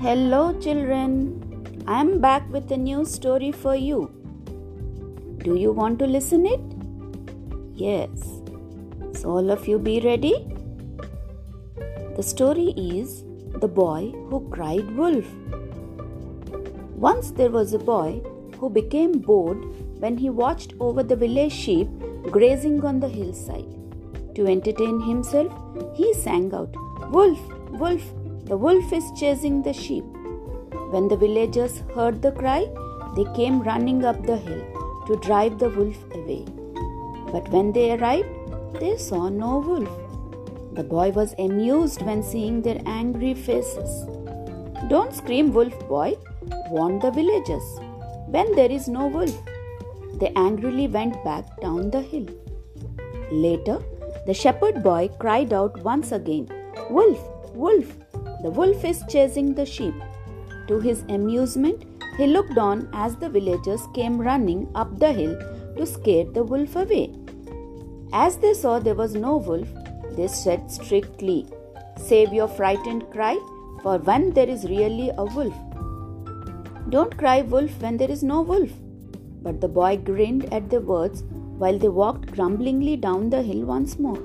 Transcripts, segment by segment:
Hello, children. I am back with a new story for you. Do you want to listen it? Yes. So all of you be ready. The story is The Boy Who Cried Wolf. Once there was a boy who became bored when he watched over the village sheep grazing on the hillside. To entertain himself, he sang out, Wolf, Wolf, the wolf is chasing the sheep. When the villagers heard the cry, they came running up the hill to drive the wolf away. But when they arrived, they saw no wolf. The boy was amused when seeing their angry faces. Don't scream, wolf boy, warned the villagers. When there is no wolf, they angrily went back down the hill. Later, the shepherd boy cried out once again, Wolf, wolf, the wolf is chasing the sheep. To his amusement, he looked on as the villagers came running up the hill to scare the wolf away. As they saw there was no wolf, they said strictly, Save your frightened cry, for when there is really a wolf. Don't cry wolf when there is no wolf. But the boy grinned at the words while they walked grumblingly down the hill once more.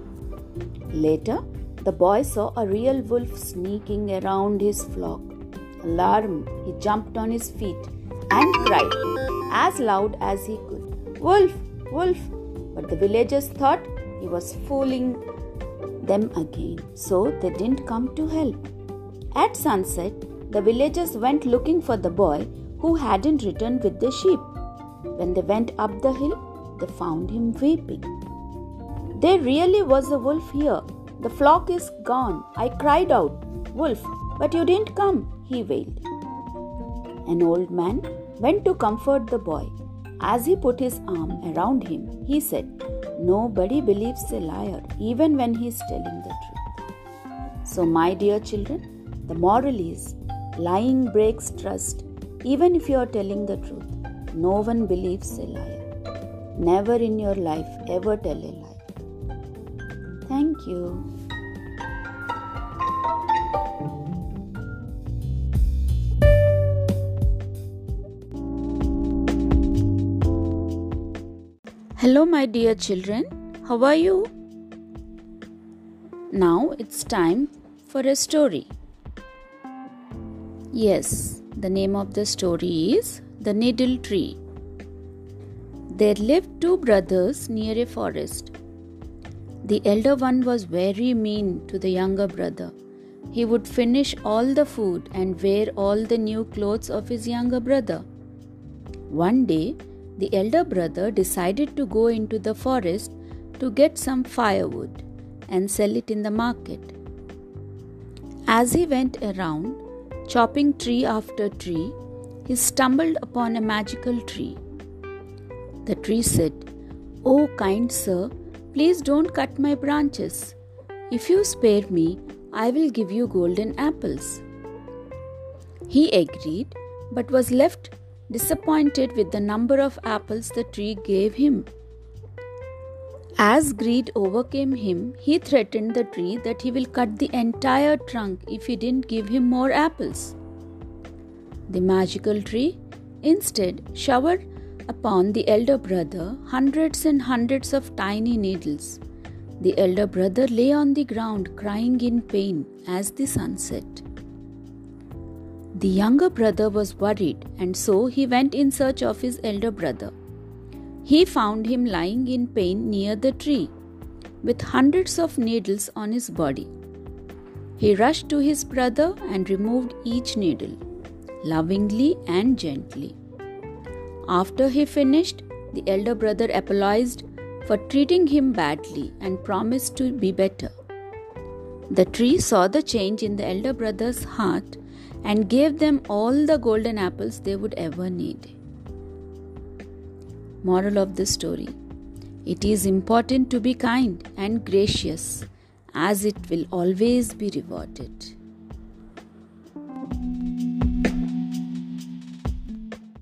Later, the boy saw a real wolf sneaking around his flock. Alarmed, he jumped on his feet and cried as loud as he could, Wolf! Wolf! But the villagers thought he was fooling them again, so they didn't come to help. At sunset, the villagers went looking for the boy who hadn't returned with the sheep. When they went up the hill, they found him weeping. There really was a wolf here. The flock is gone. I cried out, Wolf, but you didn't come, he wailed. An old man went to comfort the boy. As he put his arm around him, he said, Nobody believes a liar, even when he is telling the truth. So, my dear children, the moral is lying breaks trust, even if you are telling the truth. No one believes a liar. Never in your life ever tell a lie. Thank you. Hello, my dear children. How are you? Now it's time for a story. Yes, the name of the story is The Needle Tree. There lived two brothers near a forest. The elder one was very mean to the younger brother. He would finish all the food and wear all the new clothes of his younger brother. One day, the elder brother decided to go into the forest to get some firewood and sell it in the market. As he went around, chopping tree after tree, he stumbled upon a magical tree. The tree said, Oh, kind sir, please don't cut my branches. If you spare me, I will give you golden apples. He agreed, but was left disappointed with the number of apples the tree gave him. As greed overcame him, he threatened the tree that he will cut the entire trunk if he didn't give him more apples. The magical tree instead showered upon the elder brother hundreds and hundreds of tiny needles. The elder brother lay on the ground crying in pain as the sun set. The younger brother was worried, and so he went in search of his elder brother. He found him lying in pain near the tree, with hundreds of needles on his body. He rushed to his brother and removed each needle, lovingly and gently. After he finished, the elder brother apologized for treating him badly and promised to be better. The tree saw the change in the elder brother's heart and gave them all the golden apples they would ever need. Moral of the story It is important to be kind and gracious, as it will always be rewarded.